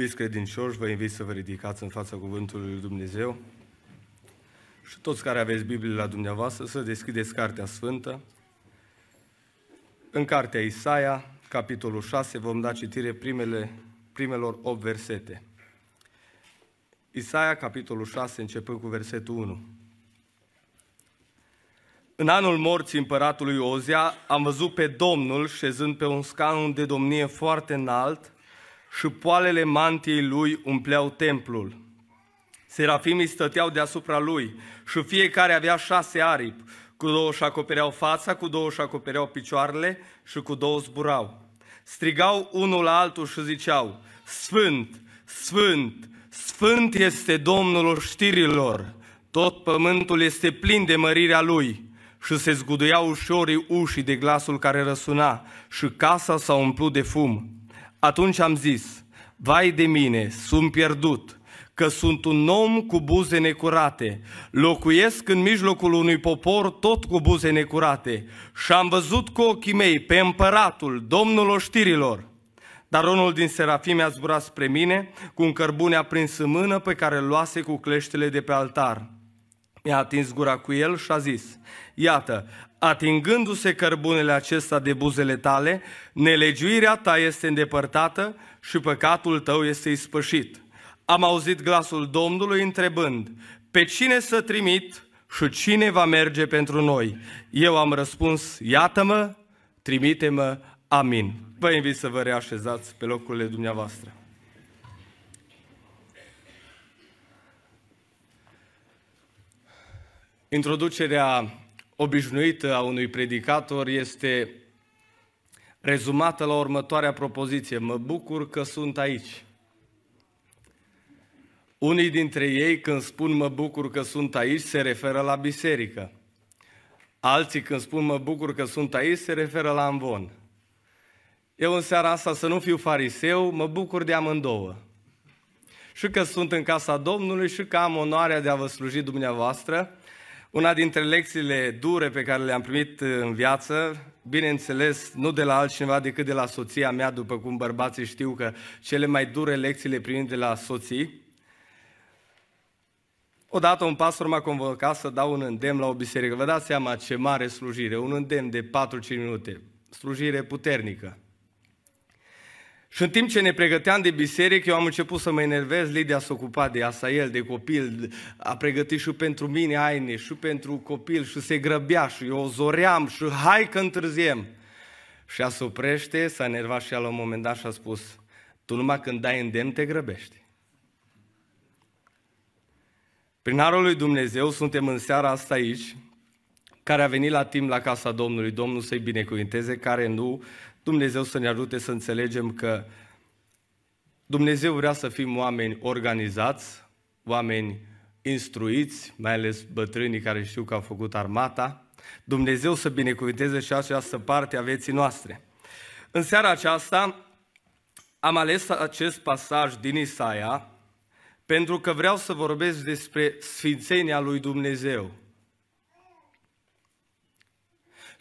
Iubiți credincioși, vă invit să vă ridicați în fața Cuvântului Lui Dumnezeu și toți care aveți Biblie la dumneavoastră să deschideți Cartea Sfântă. În Cartea Isaia, capitolul 6, vom da citire primele, primelor 8 versete. Isaia, capitolul 6, începând cu versetul 1. În anul morții împăratului Ozia am văzut pe Domnul șezând pe un scaun de domnie foarte înalt și poalele mantiei lui umpleau templul. Serafimii stăteau deasupra lui și fiecare avea șase aripi, cu două își acopereau fața, cu două își acopereau picioarele și cu două zburau. Strigau unul la altul și ziceau, Sfânt, Sfânt, Sfânt este Domnul știrilor, tot pământul este plin de mărirea Lui și se zguduiau ușorii ușii de glasul care răsuna și casa s-a umplut de fum. Atunci am zis, vai de mine, sunt pierdut, că sunt un om cu buze necurate, locuiesc în mijlocul unui popor tot cu buze necurate și am văzut cu ochii mei pe împăratul, domnul oștirilor. Dar unul din serafime a zburat spre mine cu un cărbune aprins în mână pe care îl luase cu cleștele de pe altar. Mi-a atins gura cu el și a zis, iată, atingându-se cărbunele acesta de buzele tale, nelegiuirea ta este îndepărtată și păcatul tău este ispășit. Am auzit glasul Domnului întrebând, pe cine să trimit și cine va merge pentru noi? Eu am răspuns, iată-mă, trimite-mă, amin. Vă invit să vă reașezați pe locurile dumneavoastră. Introducerea obișnuită a unui predicator este rezumată la următoarea propoziție. Mă bucur că sunt aici. Unii dintre ei, când spun mă bucur că sunt aici, se referă la biserică. Alții, când spun mă bucur că sunt aici, se referă la amvon. Eu în seara asta, să nu fiu fariseu, mă bucur de amândouă. Și că sunt în casa Domnului și că am onoarea de a vă sluji dumneavoastră, una dintre lecțiile dure pe care le-am primit în viață, bineînțeles, nu de la altcineva decât de la soția mea, după cum bărbații știu că cele mai dure lecții le primim de la soții. Odată un pastor m-a convocat să dau un îndemn la o biserică. Vă dați seama ce mare slujire, un îndemn de 4-5 minute, slujire puternică. Și în timp ce ne pregăteam de biserică, eu am început să mă enervez, Lidia s-a ocupat de asta, el, de copil, a pregătit și pentru mine haine, și pentru copil, și se grăbea, și eu o zoream, și hai că întârziem. Și a se oprește, s-a enervat și ea la un moment dat și a spus, tu numai când dai îndemn te grăbești. Prin harul lui Dumnezeu suntem în seara asta aici, care a venit la timp la casa Domnului, Domnul să-i binecuvinteze, care nu, Dumnezeu să ne ajute să înțelegem că Dumnezeu vrea să fim oameni organizați, oameni instruiți, mai ales bătrânii care știu că au făcut armata. Dumnezeu să binecuvinteze și această parte a vieții noastre. În seara aceasta am ales acest pasaj din Isaia pentru că vreau să vorbesc despre sfințenia lui Dumnezeu.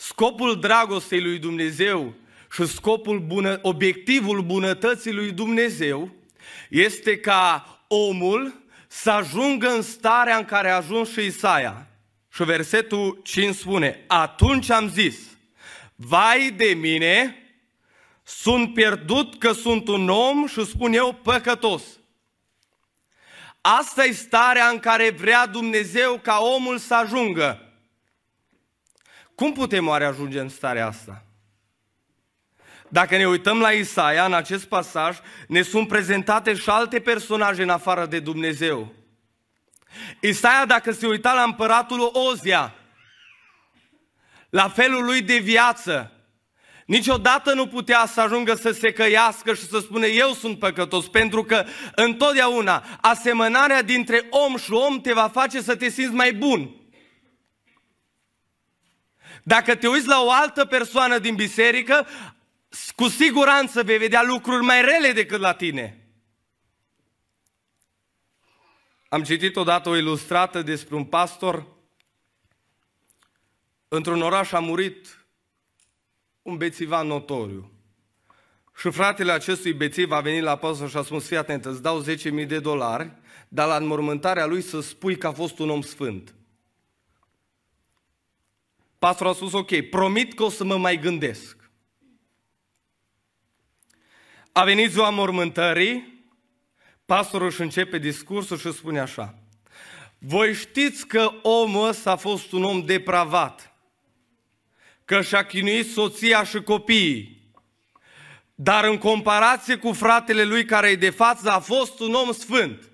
Scopul dragostei lui Dumnezeu și scopul bună, obiectivul bunătății lui Dumnezeu este ca omul să ajungă în starea în care a ajuns și Isaia. Și versetul 5 spune, atunci am zis, vai de mine, sunt pierdut că sunt un om și spun eu păcătos. Asta e starea în care vrea Dumnezeu ca omul să ajungă. Cum putem oare ajunge în starea asta? Dacă ne uităm la Isaia, în acest pasaj, ne sunt prezentate și alte personaje în afară de Dumnezeu. Isaia, dacă se uita la împăratul Ozia, la felul lui de viață, niciodată nu putea să ajungă să se căiască și să spune eu sunt păcătos, pentru că întotdeauna asemănarea dintre om și om te va face să te simți mai bun. Dacă te uiți la o altă persoană din biserică, cu siguranță vei vedea lucruri mai rele decât la tine. Am citit odată o ilustrată despre un pastor. Într-un oraș a murit un bețivan notoriu. Și fratele acestui bețiv a venit la apostol și a spus, fii atent, îți dau 10.000 de dolari, dar la înmormântarea lui să spui că a fost un om sfânt. Pastorul a spus, ok, promit că o să mă mai gândesc. A venit ziua mormântării, pastorul își începe discursul și spune așa. Voi știți că omul ăsta a fost un om depravat, că și-a chinuit soția și copiii, dar în comparație cu fratele lui care e de față, a fost un om sfânt.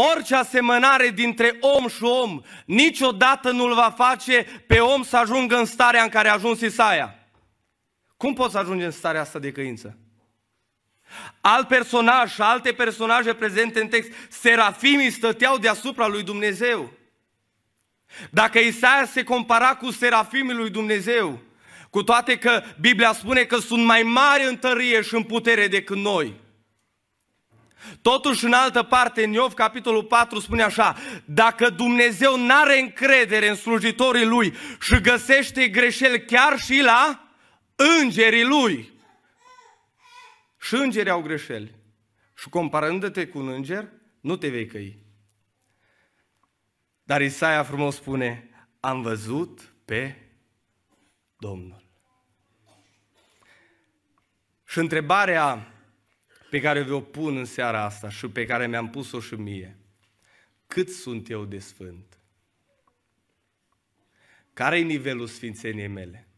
Orice asemănare dintre om și om niciodată nu-l va face pe om să ajungă în starea în care a ajuns Isaia. Cum poți să ajungi în starea asta de căință? Alt personaj și alte personaje prezente în text, serafimii stăteau deasupra lui Dumnezeu. Dacă Isaia se compara cu serafimii lui Dumnezeu, cu toate că Biblia spune că sunt mai mari în tărie și în putere decât noi, Totuși, în altă parte, în Iov, capitolul 4, spune așa, dacă Dumnezeu nu are încredere în slujitorii Lui și găsește greșeli chiar și la îngerii Lui, și îngerii au greșeli, și comparându-te cu un înger, nu te vei căi. Dar Isaia frumos spune, am văzut pe Domnul. Și întrebarea pe care vi-o pun în seara asta și pe care mi-am pus-o și mie. Cât sunt eu de sfânt? Care e nivelul sfințeniei mele?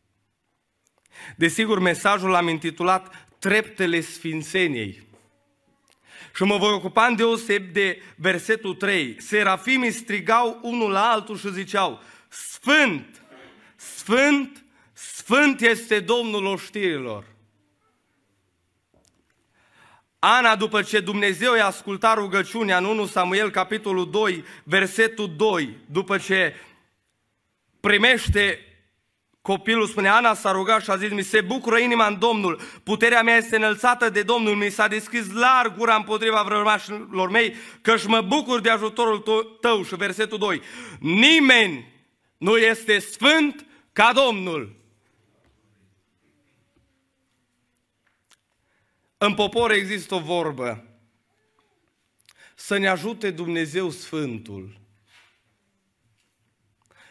Desigur, mesajul l-am intitulat Treptele Sfințeniei. Și mă voi ocupa în deoseb de versetul 3. Serafimii strigau unul la altul și ziceau, Sfânt, Sfânt, Sfânt este Domnul oștirilor. Ana, după ce Dumnezeu i-a ascultat rugăciunea în 1 Samuel, capitolul 2, versetul 2, după ce primește copilul, spune, Ana s-a rugat și a zis, mi se bucură inima în Domnul, puterea mea este înălțată de Domnul, mi s-a deschis larg gura împotriva vrămașilor mei, căci mă bucur de ajutorul tău. Și versetul 2, nimeni nu este sfânt ca Domnul. În popor există o vorbă. Să ne ajute Dumnezeu Sfântul.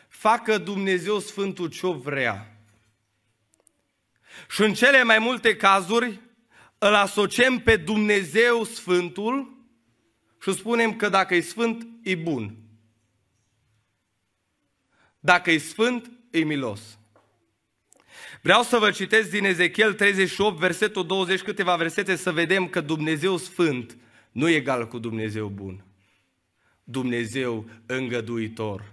Facă Dumnezeu Sfântul ce-o vrea. Și în cele mai multe cazuri îl asociem pe Dumnezeu Sfântul și spunem că dacă e Sfânt, e bun. Dacă e Sfânt, e milos. Vreau să vă citesc din Ezechiel 38, versetul 20, câteva versete, să vedem că Dumnezeu Sfânt nu e egal cu Dumnezeu bun. Dumnezeu îngăduitor.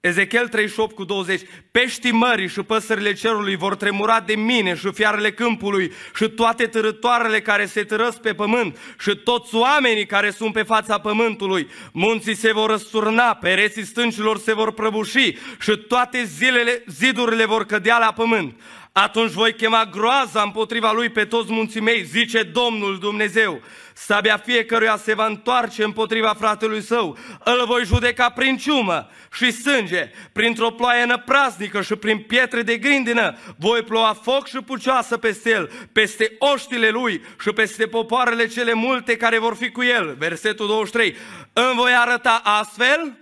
Ezechiel 38 cu 20, peștii mării și păsările cerului vor tremura de mine și fiarele câmpului și toate târătoarele care se târăsc pe pământ și toți oamenii care sunt pe fața pământului. Munții se vor răsturna, pereții stâncilor se vor prăbuși și toate zilele, zidurile vor cădea la pământ. Atunci voi chema groaza împotriva lui pe toți munții mei, zice Domnul Dumnezeu. Sabia fiecăruia se va întoarce împotriva fratelui său. Îl voi judeca prin ciumă și sânge, printr-o ploaie năpraznică și prin pietre de grindină. Voi ploua foc și pucioasă peste el, peste oștile lui și peste popoarele cele multe care vor fi cu el. Versetul 23. Îmi voi arăta astfel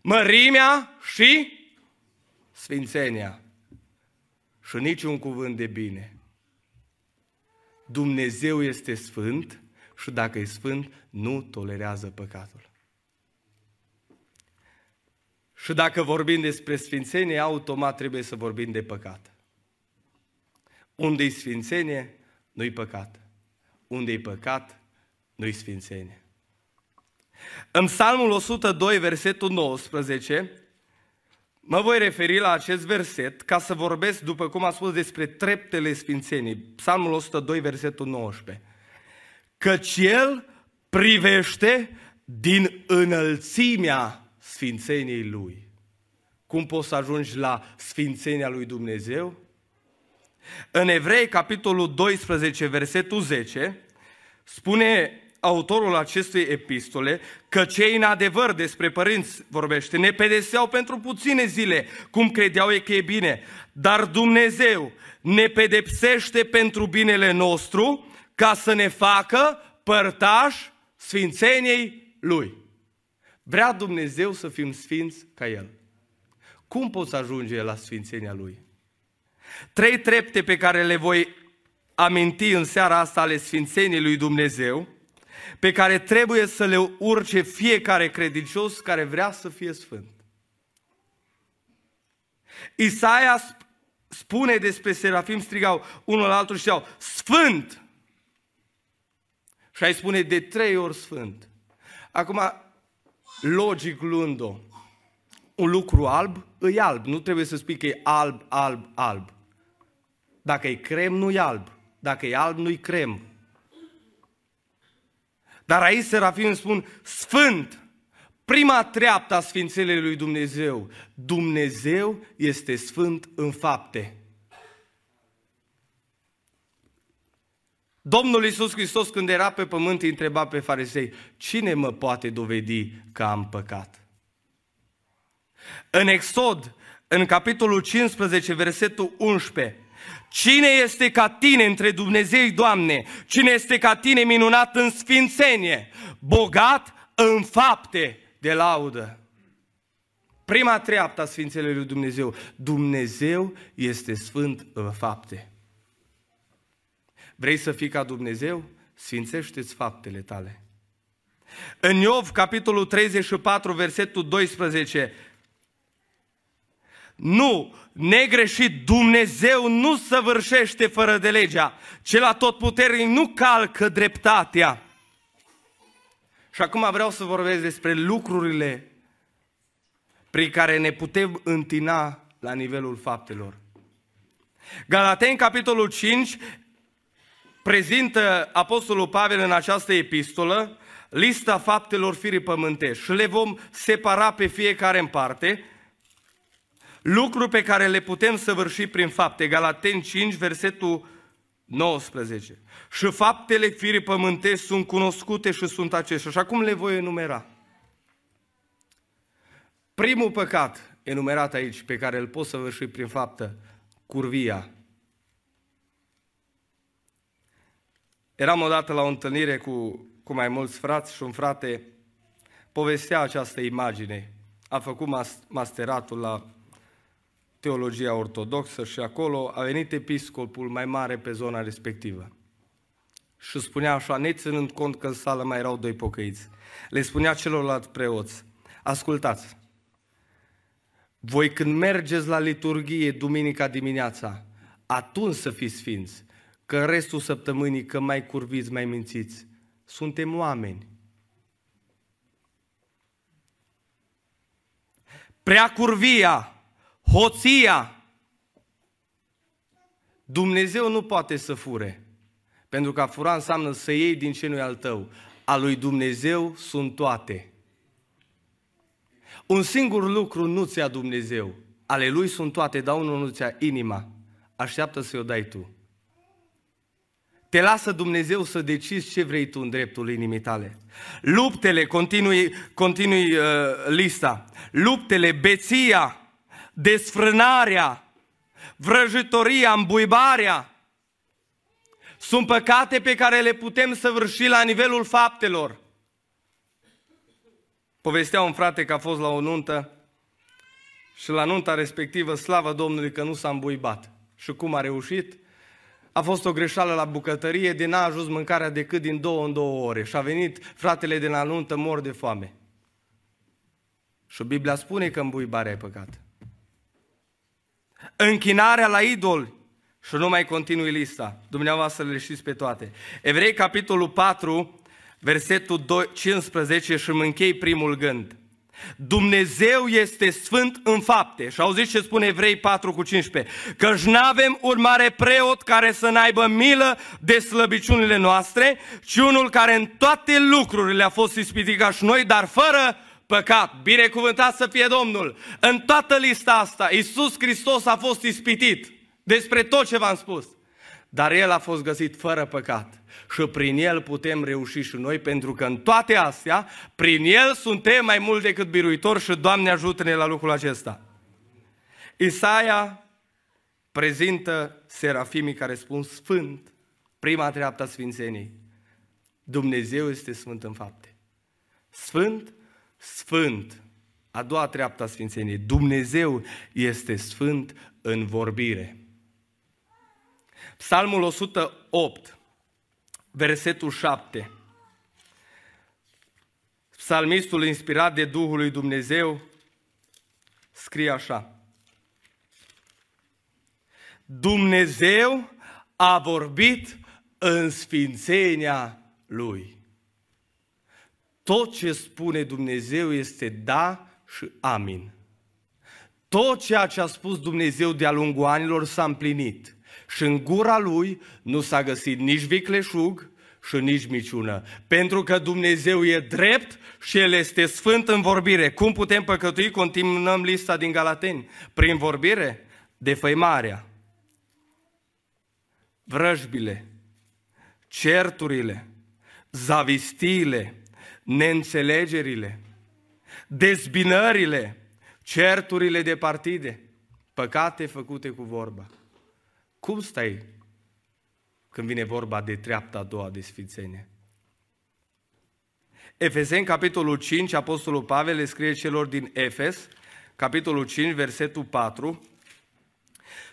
mărimea și sfințenia și niciun cuvânt de bine. Dumnezeu este sfânt și dacă e sfânt, nu tolerează păcatul. Și dacă vorbim despre sfințenie, automat trebuie să vorbim de păcat. Unde-i sfințenie, nu-i păcat. Unde-i păcat, nu-i sfințenie. În Psalmul 102, versetul 19, Mă voi referi la acest verset ca să vorbesc, după cum am spus, despre treptele Sfințenii. Psalmul 102, versetul 19. Căci El privește din înălțimea Sfințeniei Lui. Cum poți să ajungi la Sfințenia Lui Dumnezeu? În Evrei, capitolul 12, versetul 10, spune autorul acestui epistole că cei în adevăr despre părinți vorbește, ne pedeseau pentru puține zile, cum credeau ei că e bine, dar Dumnezeu ne pedepsește pentru binele nostru ca să ne facă părtaș sfințeniei Lui. Vrea Dumnezeu să fim sfinți ca El. Cum poți ajunge la sfințenia Lui? Trei trepte pe care le voi aminti în seara asta ale sfințeniei Lui Dumnezeu, pe care trebuie să le urce fiecare credincios care vrea să fie sfânt. Isaia spune despre serafim, strigau unul la altul și știau, Sfânt! Și ai spune de trei ori Sfânt. Acum, logic luând-o, un lucru alb, îi alb. Nu trebuie să spui că e alb, alb, alb. Dacă e crem, nu e alb. Dacă e alb, nu-i crem. Dar aici serafim spun, Sfânt! Prima treaptă a Sfințelei lui Dumnezeu. Dumnezeu este sfânt în fapte. Domnul Iisus Hristos când era pe pământ îi întreba pe farisei, cine mă poate dovedi că am păcat? În Exod, în capitolul 15, versetul 11, Cine este ca tine între Dumnezei, Doamne? Cine este ca tine minunat în sfințenie, bogat în fapte de laudă? Prima treaptă a Sfințelui lui Dumnezeu. Dumnezeu este sfânt în fapte. Vrei să fii ca Dumnezeu? Sfințește-ți faptele tale. În Iov, capitolul 34, versetul 12, nu, negreșit, Dumnezeu nu săvârșește fără de legea. Cel atotputernic nu calcă dreptatea. Și acum vreau să vorbesc despre lucrurile prin care ne putem întina la nivelul faptelor. Galateni, capitolul 5, prezintă Apostolul Pavel în această epistolă lista faptelor firii pământești și le vom separa pe fiecare în parte, lucruri pe care le putem săvârși prin fapte. Galateni 5, versetul 19. Și faptele firii pământești sunt cunoscute și sunt acestea. Și acum le voi enumera. Primul păcat enumerat aici, pe care îl poți săvârși prin faptă, curvia. Eram odată la o întâlnire cu, cu mai mulți frați și un frate povestea această imagine. A făcut masteratul la teologia ortodoxă și acolo a venit episcopul mai mare pe zona respectivă. Și spunea așa, neținând cont că în sală mai erau doi pocăiți, le spunea celorlalți preoți, ascultați, voi când mergeți la liturghie duminica dimineața, atunci să fiți sfinți, că restul săptămânii, că mai curviți, mai mințiți, suntem oameni. Prea curvia hoția. Dumnezeu nu poate să fure, pentru că a fura înseamnă să iei din ce nu al tău. A lui Dumnezeu sunt toate. Un singur lucru nu ți-a Dumnezeu. Ale lui sunt toate, dar unul nu ți-a inima. Așteaptă să-i o dai tu. Te lasă Dumnezeu să decizi ce vrei tu în dreptul inimii tale. Luptele, continui, continui uh, lista, luptele, beția, desfrânarea, vrăjitoria, îmbuibarea, sunt păcate pe care le putem săvârși la nivelul faptelor. Povestea un frate că a fost la o nuntă și la nunta respectivă, slavă Domnului că nu s-a îmbuibat. Și cum a reușit? A fost o greșeală la bucătărie, de n-a ajuns mâncarea decât din două în două ore. Și a venit fratele de la nuntă mor de foame. Și Biblia spune că îmbuibarea e păcat închinarea la idol și nu mai continui lista. Dumneavoastră le știți pe toate. Evrei, capitolul 4, versetul 15 și îmi închei primul gând. Dumnezeu este sfânt în fapte. Și auziți ce spune Evrei 4 cu 15? Căci nu avem un mare preot care să n-aibă milă de slăbiciunile noastre, ci unul care în toate lucrurile a fost ispitit ca și noi, dar fără păcat. Binecuvântat să fie Domnul. În toată lista asta, Iisus Hristos a fost ispitit despre tot ce v-am spus. Dar El a fost găsit fără păcat. Și prin El putem reuși și noi, pentru că în toate astea, prin El suntem mai mult decât biruitori și Doamne ajută-ne la lucrul acesta. Isaia prezintă serafimii care spun Sfânt, prima treaptă a Sfințeniei. Dumnezeu este Sfânt în fapte. Sfânt, Sfânt. A doua treaptă a Sfințeniei. Dumnezeu este Sfânt în vorbire. Psalmul 108, versetul 7. Psalmistul inspirat de Duhul lui Dumnezeu scrie așa. Dumnezeu a vorbit în sfințenia Lui. Tot ce spune Dumnezeu este da și amin. Tot ceea ce a spus Dumnezeu de-a lungul anilor s-a împlinit. Și în gura lui nu s-a găsit nici vicleșug și nici miciună. Pentru că Dumnezeu e drept și El este sfânt în vorbire. Cum putem păcătui? Continuăm lista din Galateni. Prin vorbire, defăimarea, vrăjbile, certurile, zavistiile, neînțelegerile, dezbinările, certurile de partide, păcate făcute cu vorba. Cum stai când vine vorba de treapta a doua de sfințenie? Efeseni, capitolul 5, Apostolul Pavel le scrie celor din Efes, capitolul 5, versetul 4,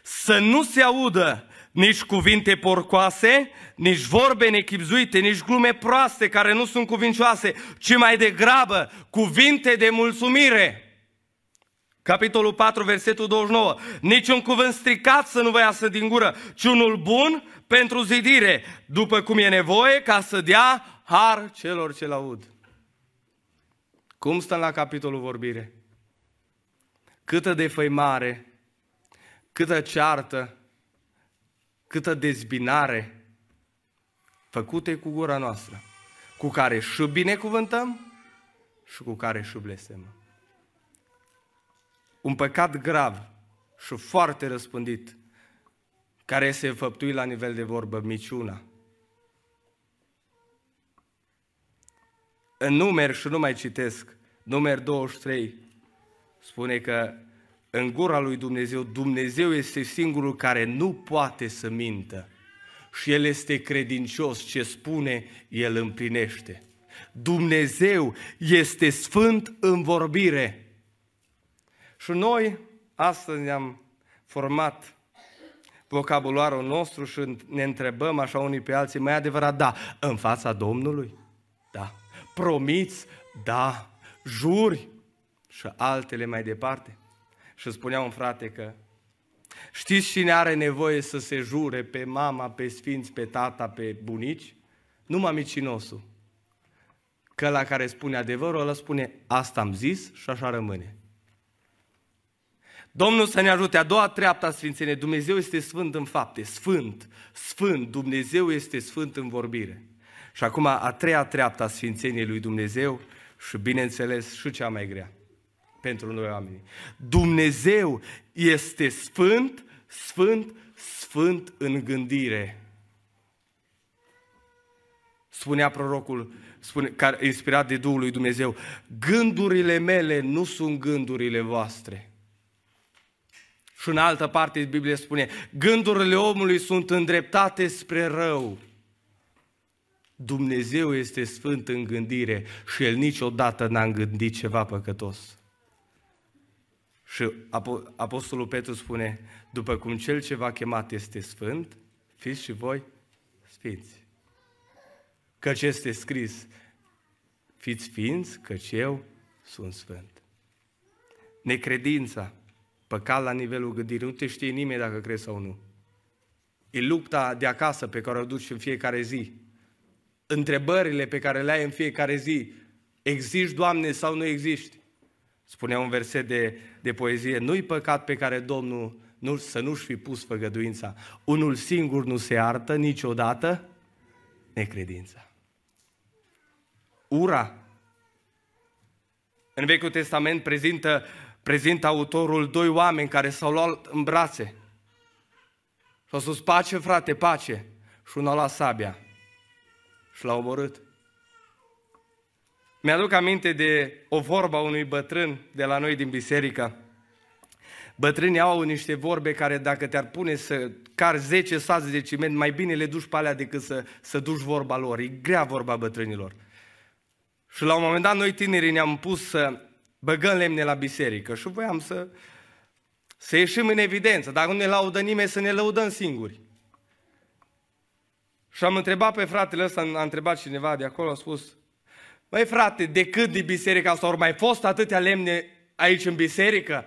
să nu se audă nici cuvinte porcoase, nici vorbe nechipzuite, nici glume proaste care nu sunt cuvincioase, ci mai degrabă cuvinte de mulțumire. Capitolul 4, versetul 29. Niciun cuvânt stricat să nu vă iasă din gură, ci unul bun pentru zidire, după cum e nevoie ca să dea har celor ce-l aud. Cum stăm la capitolul vorbire? Câtă defăimare, câtă ceartă, câtă dezbinare făcute cu gura noastră, cu care și binecuvântăm și cu care și blestemăm. Un păcat grav și foarte răspândit, care se făptui la nivel de vorbă, miciuna. În numer, și nu mai citesc, numer 23, spune că în gura lui Dumnezeu, Dumnezeu este singurul care nu poate să mintă. Și El este credincios, ce spune, El împlinește. Dumnezeu este sfânt în vorbire. Și noi astăzi ne-am format vocabularul nostru și ne întrebăm așa unii pe alții, mai adevărat, da, în fața Domnului? Da. Promiți? Da. Juri? Și altele mai departe. Și spunea un frate că știți cine are nevoie să se jure pe mama, pe sfinți, pe tata, pe bunici? Numai micinosul. Că la care spune adevărul, ăla spune asta am zis și așa rămâne. Domnul să ne ajute. A doua treaptă a Sfințenie. Dumnezeu este sfânt în fapte. Sfânt. Sfânt. Dumnezeu este sfânt în vorbire. Și acum a treia treaptă a Sfințeniei lui Dumnezeu și bineînțeles și cea mai grea pentru noi oameni. Dumnezeu este sfânt, sfânt, sfânt în gândire. Spunea prorocul, spune, care, inspirat de Duhul lui Dumnezeu, gândurile mele nu sunt gândurile voastre. Și în altă parte Biblia spune, gândurile omului sunt îndreptate spre rău. Dumnezeu este sfânt în gândire și El niciodată n-a gândit ceva păcătos. Și Apostolul Petru spune, după cum cel ce v-a chemat este sfânt, fiți și voi sfinți. Căci este scris, fiți sfinți, căci eu sunt sfânt. Necredința, păcat la nivelul gândirii, nu te știe nimeni dacă crezi sau nu. E lupta de acasă pe care o duci în fiecare zi. Întrebările pe care le ai în fiecare zi. Existi, Doamne, sau nu existi? Spunea un verset de, de poezie, nu-i păcat pe care Domnul nu, să nu-și fi pus făgăduința. Unul singur nu se artă niciodată, necredința. Ura. În Vechiul Testament prezintă, prezintă autorul doi oameni care s-au luat în brațe. Și au spus, pace frate, pace. Și unul a luat sabia. și l-a omorât. Mi-aduc aminte de o vorbă a unui bătrân de la noi din biserică. Bătrânii au niște vorbe care dacă te-ar pune să car 10 saze de ciment, mai bine le duci pe alea decât să, să duci vorba lor. E grea vorba bătrânilor. Și la un moment dat noi tinerii ne-am pus să băgăm lemne la biserică și voiam să, să ieșim în evidență. Dacă nu ne laudă nimeni, să ne lăudăm singuri. Și am întrebat pe fratele ăsta, a întrebat cineva de acolo, a spus, Măi frate, de cât de biserica asta, ori mai fost atâtea lemne aici în biserică?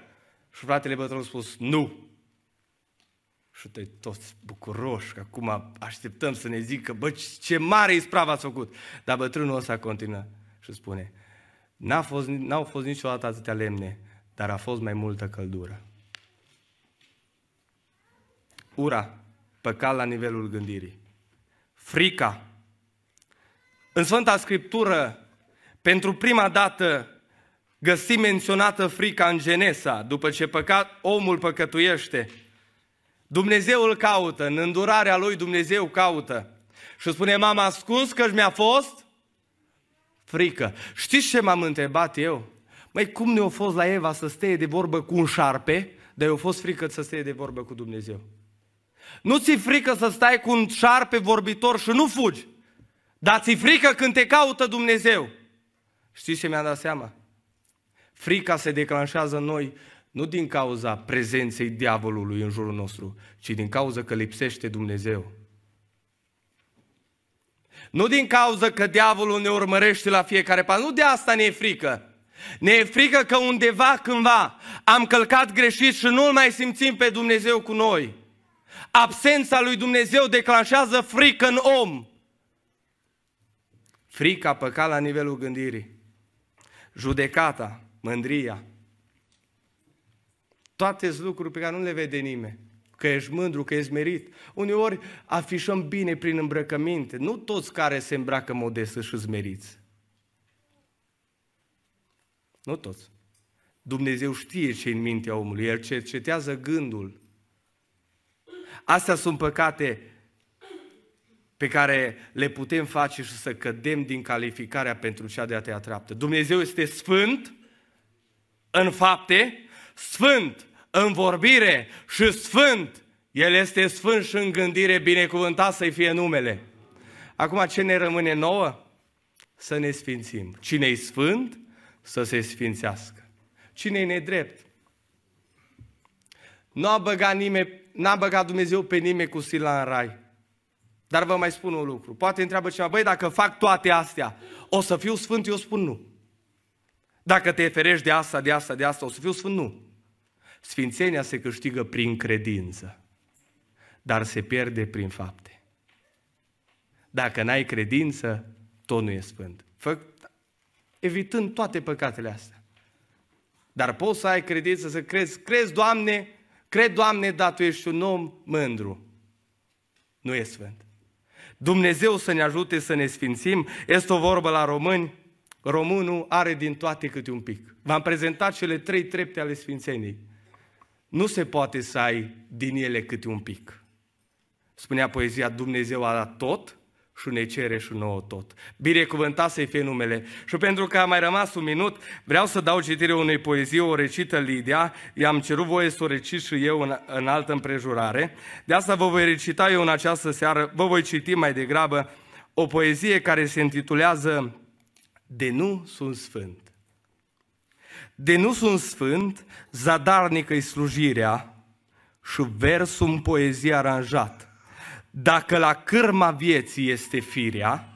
Și fratele bătrân a spus, nu. Și te toți bucuroși, că acum așteptăm să ne zică, bă, ce mare ispravă ați făcut. Dar bătrânul ăsta continuă și spune, N-a fost, n-au fost niciodată atâtea lemne, dar a fost mai multă căldură. Ura, păcat la nivelul gândirii. Frica. În Sfânta Scriptură, pentru prima dată, găsim menționată frica în Genesa, după ce păcat, omul păcătuiește. Dumnezeu îl caută, în îndurarea lui Dumnezeu caută. Și spune, m-am ascuns că mi-a fost frică. Știți ce m-am întrebat eu? Măi, cum ne-a fost la Eva să stea de vorbă cu un șarpe, dar eu fost frică să stea de vorbă cu Dumnezeu? Nu ți frică să stai cu un șarpe vorbitor și nu fugi, dar ți frică când te caută Dumnezeu. Știți ce mi-a dat seama? Frica se declanșează în noi nu din cauza prezenței diavolului în jurul nostru, ci din cauza că lipsește Dumnezeu. Nu din cauza că diavolul ne urmărește la fiecare pas, nu de asta ne e frică. Ne e frică că undeva, cândva, am călcat greșit și nu-L mai simțim pe Dumnezeu cu noi. Absența lui Dumnezeu declanșează frică în om. Frica păcat la nivelul gândirii. Judecata, mândria. Toate sunt lucruri pe care nu le vede nimeni că ești mândru, că ești merit. Uneori afișăm bine prin îmbrăcăminte. Nu toți care se îmbracă modest și meriți. Nu toți. Dumnezeu știe ce în mintea omului, El cercetează gândul. Astea sunt păcate pe care le putem face și să cădem din calificarea pentru cea de a te treaptă. Dumnezeu este sfânt în fapte, sfânt în vorbire și sfânt. El este sfânt și în gândire, binecuvântat să-i fie numele. Acum ce ne rămâne nouă? Să ne sfințim. cine e sfânt, să se sfințească. cine e nedrept? Nu a băgat nimeni, n-a băgat Dumnezeu pe nimeni cu sila în rai. Dar vă mai spun un lucru. Poate întreabă cineva, băi, dacă fac toate astea, o să fiu sfânt? Eu spun nu. Dacă te ferești de asta, de asta, de asta, o să fiu sfânt? Nu. Sfințenia se câștigă prin credință, dar se pierde prin fapte. Dacă n-ai credință, tot nu e sfânt. Fă, evitând toate păcatele astea. Dar poți să ai credință, să crezi, crezi, Doamne, cred, Doamne, dar Tu ești un om mândru. Nu e sfânt. Dumnezeu să ne ajute să ne sfințim. Este o vorbă la români, românul are din toate câte un pic. V-am prezentat cele trei trepte ale sfințeniei nu se poate să ai din ele câte un pic. Spunea poezia, Dumnezeu a dat tot și ne cere și nouă tot. Binecuvântat să-i fie numele. Și pentru că a mai rămas un minut, vreau să dau citire unei poezii, o recită Lidia, i-am cerut voie să o recit și eu în, în altă împrejurare. De asta vă voi recita eu în această seară, vă voi citi mai degrabă o poezie care se intitulează De nu sunt sfânt. De nu sunt sfânt, zadarnică-i slujirea și versul în poezie aranjat. Dacă la cârma vieții este firea,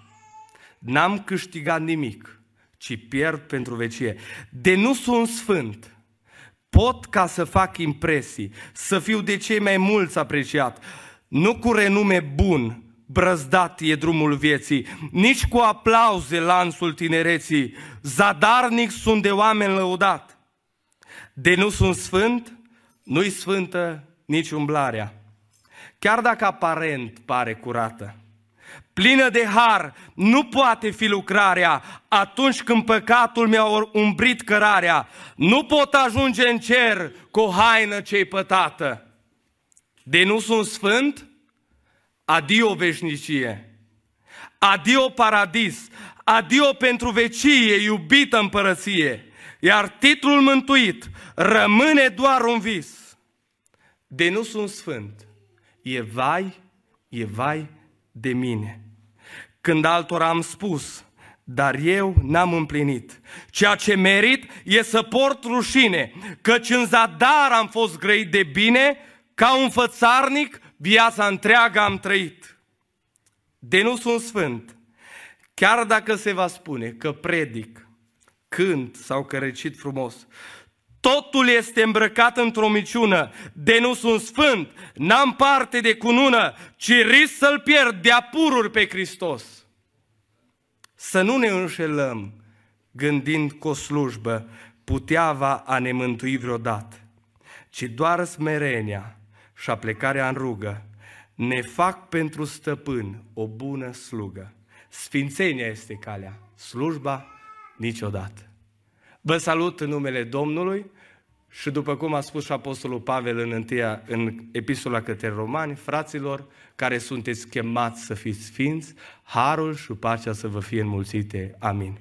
n-am câștigat nimic, ci pierd pentru vecie. De nu sunt sfânt, pot ca să fac impresii, să fiu de cei mai mulți apreciat, nu cu renume bun, brăzdat e drumul vieții, nici cu aplauze lanțul tinereții, zadarnic sunt de oameni lăudat. De nu sunt sfânt, nu-i sfântă nici umblarea. Chiar dacă aparent pare curată, plină de har, nu poate fi lucrarea atunci când păcatul mi-a umbrit cărarea. Nu pot ajunge în cer cu o haină ce-i pătată. De nu sunt sfânt, adio veșnicie. adio paradis, adio pentru vecie, iubită împărăție, iar titlul mântuit rămâne doar un vis. De nu sunt sfânt, e vai, e vai de mine. Când altora am spus, dar eu n-am împlinit. Ceea ce merit e să port rușine, căci în zadar am fost grăit de bine, ca un fățarnic viața întreagă am trăit. De nu sunt sfânt, chiar dacă se va spune că predic, cânt sau că recit frumos, totul este îmbrăcat într-o miciună, de nu sunt sfânt, n-am parte de cunună, ci risc să-l pierd de apururi pe Hristos. Să nu ne înșelăm gândind că o slujbă putea va a ne mântui vreodată, ci doar smerenia și aplecarea în rugă ne fac pentru stăpân o bună slugă. Sfințenia este calea, slujba niciodată. Vă salut în numele Domnului și după cum a spus și Apostolul Pavel în, întâia, în epistola către romani, fraților care sunteți chemați să fiți sfinți, harul și pacea să vă fie înmulțite. Amin.